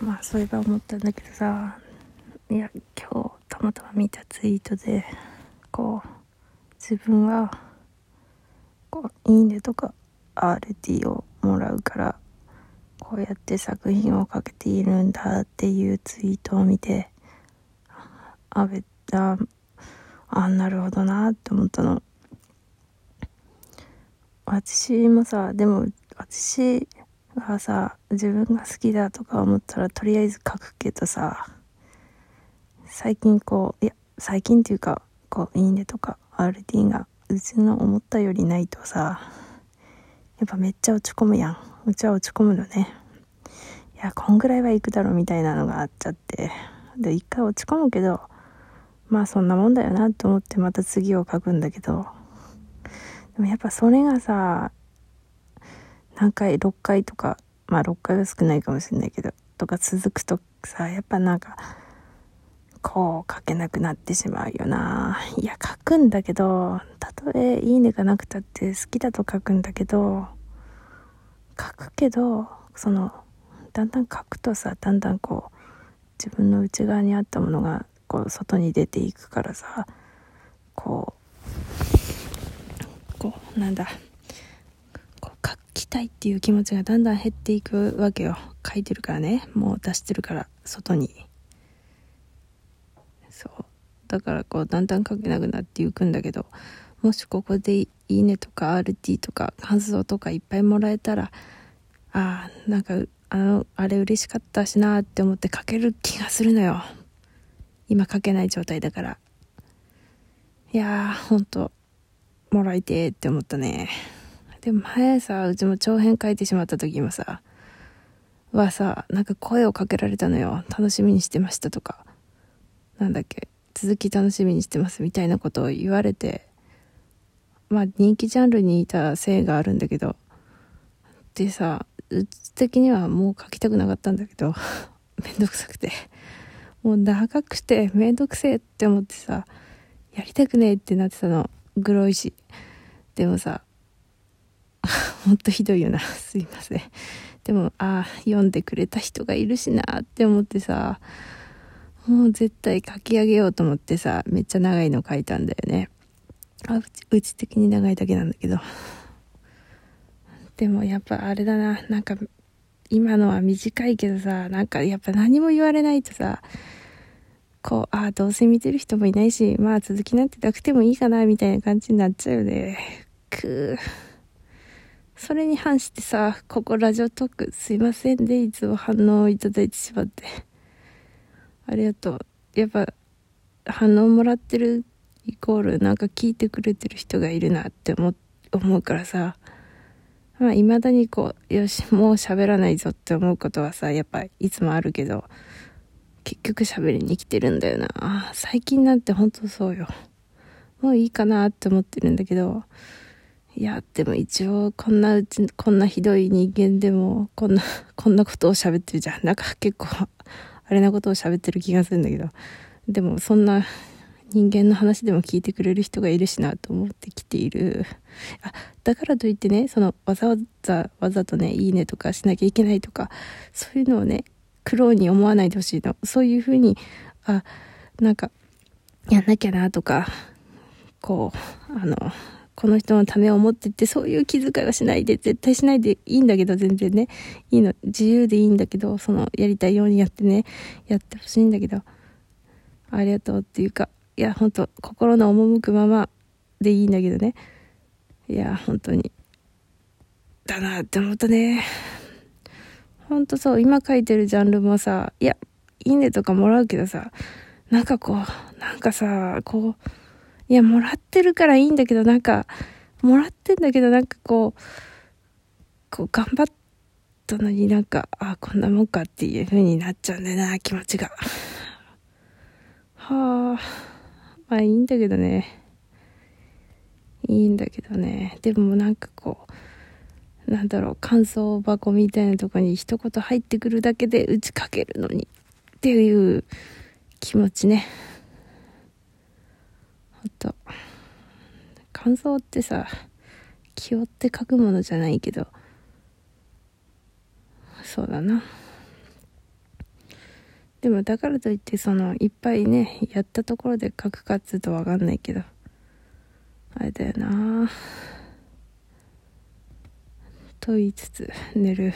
まあそういえば思ったんだけどさいや今日たまたま見たツイートでこう自分はこう「いいね」とか RT をもらうからこうやって作品をかけているんだっていうツイートを見てあべああなるほどなって思ったの。私もさでも私はさ自分が好きだとか思ったらとりあえず書くけどさ最近こういや最近っていうかこう「いいね」とか RT がうちの思ったよりないとさやっぱめっちゃ落ち込むやん。うちは落ち込むのね。いやこんぐらいはいくだろみたいなのがあっちゃって。で一回落ち込むけどまあそんなもんだよなと思ってまた次を書くんだけど。でもやっぱそれがさ何回6回とかまあ6回は少ないかもしれないけどとか続くとさやっぱなんかこう書けなくなってしまうよな。いや書くんだけどたとえいいねがなくたって好きだと書くんだけど書くけどそのだんだん書くとさだんだんこう自分の内側にあったものがこう外に出ていくからさこうこうなんだきたいっていう気持ちがだんだん減っていくわけよ。書いてるからね。もう出してるから。外に。そう。だからこうだんだん書けなくなっていくんだけど。もしここで「いいね」とか RT とか感想とかいっぱいもらえたらあーなんかあのあれ嬉しかったしなって思って書ける気がするのよ。今書けない状態だから。いやーほんともらいてーって思ったね。でも前さうちも長編書いてしまった時もさはさなんか声をかけられたのよ。楽しみにしてましたとか。なんだっけ続き楽しみにしてますみたいなことを言われてまあ人気ジャンルにいたせいがあるんだけど。でさうち的にはもう書きたくなかったんだけど。めんどくさくて。もう長くてめんどくせえって思ってさやりたくねえってなってたの。グロいし。でもさ ほんとひどいよな。すいません。でもああ読んでくれた人がいるしなって思ってさもう絶対書き上げようと思ってさめっちゃ長いの書いたんだよね。あうちうち的に長いだけなんだけど。でもやっぱあれだな。なんか今のは短いけどさなんかやっぱ何も言われないとさこうああどうせ見てる人もいないしまあ続きなんてなくてもいいかなみたいな感じになっちゃうよね。くー。それに反してさここラジオトークすいませんでいつも反応をいただいてしまって。ありがとう。やっぱ反応もらってるイコールなんか聞いてくれてる人がいるなって思思うからさ。まあ未だにこうよしもう喋らないぞって思うことはさやっぱいつもあるけど結局喋りに来てるんだよな。最近なんてほんとそうよ。もういいかなって思ってるんだけどいやでも一応こんなうちこんなひどい人間でもこんな こんなことを喋ってるじゃん。なんか結構あれなことを喋ってる気がするんだけど。でもそんな人間の話でも聞いてくれる人がいるしなと思ってきている。あだからといってねそのわざわざわざとねいいねとかしなきゃいけないとかそういうのをね苦労に思わないでほしいの。そういうふうにあなんかやんなきゃなとかこうあのこの人のためを思ってってそういう気遣いはしないで絶対しないでいいんだけど全然ね。いいの。自由でいいんだけどそのやりたいようにやってね。やってほしいんだけど。ありがとうっていうかいや本当心の赴くままでいいんだけどね。いや本当に。だなって思ったね。ほんとそう。今書いてるジャンルもさいやいいねとかもらうけどさなんかこうなんかさこういやもらってるからいいんだけどなんかもらってんだけどなんかこうこう頑張ったのになんかあこんなもんかっていう風になっちゃうんだよな気持ちが。はあ。まあいいんだけどね。いいんだけどね。でもなんかこうなんだろう感想箱みたいなとこに一言入ってくるだけで打ちかけるのにっていう気持ちね。と。感想ってさ気負って書くものじゃないけど。そうだな。でもだからといってそのいっぱいねやったところで書くかっつうとわかんないけど。あれだよな。と言いつつ寝る。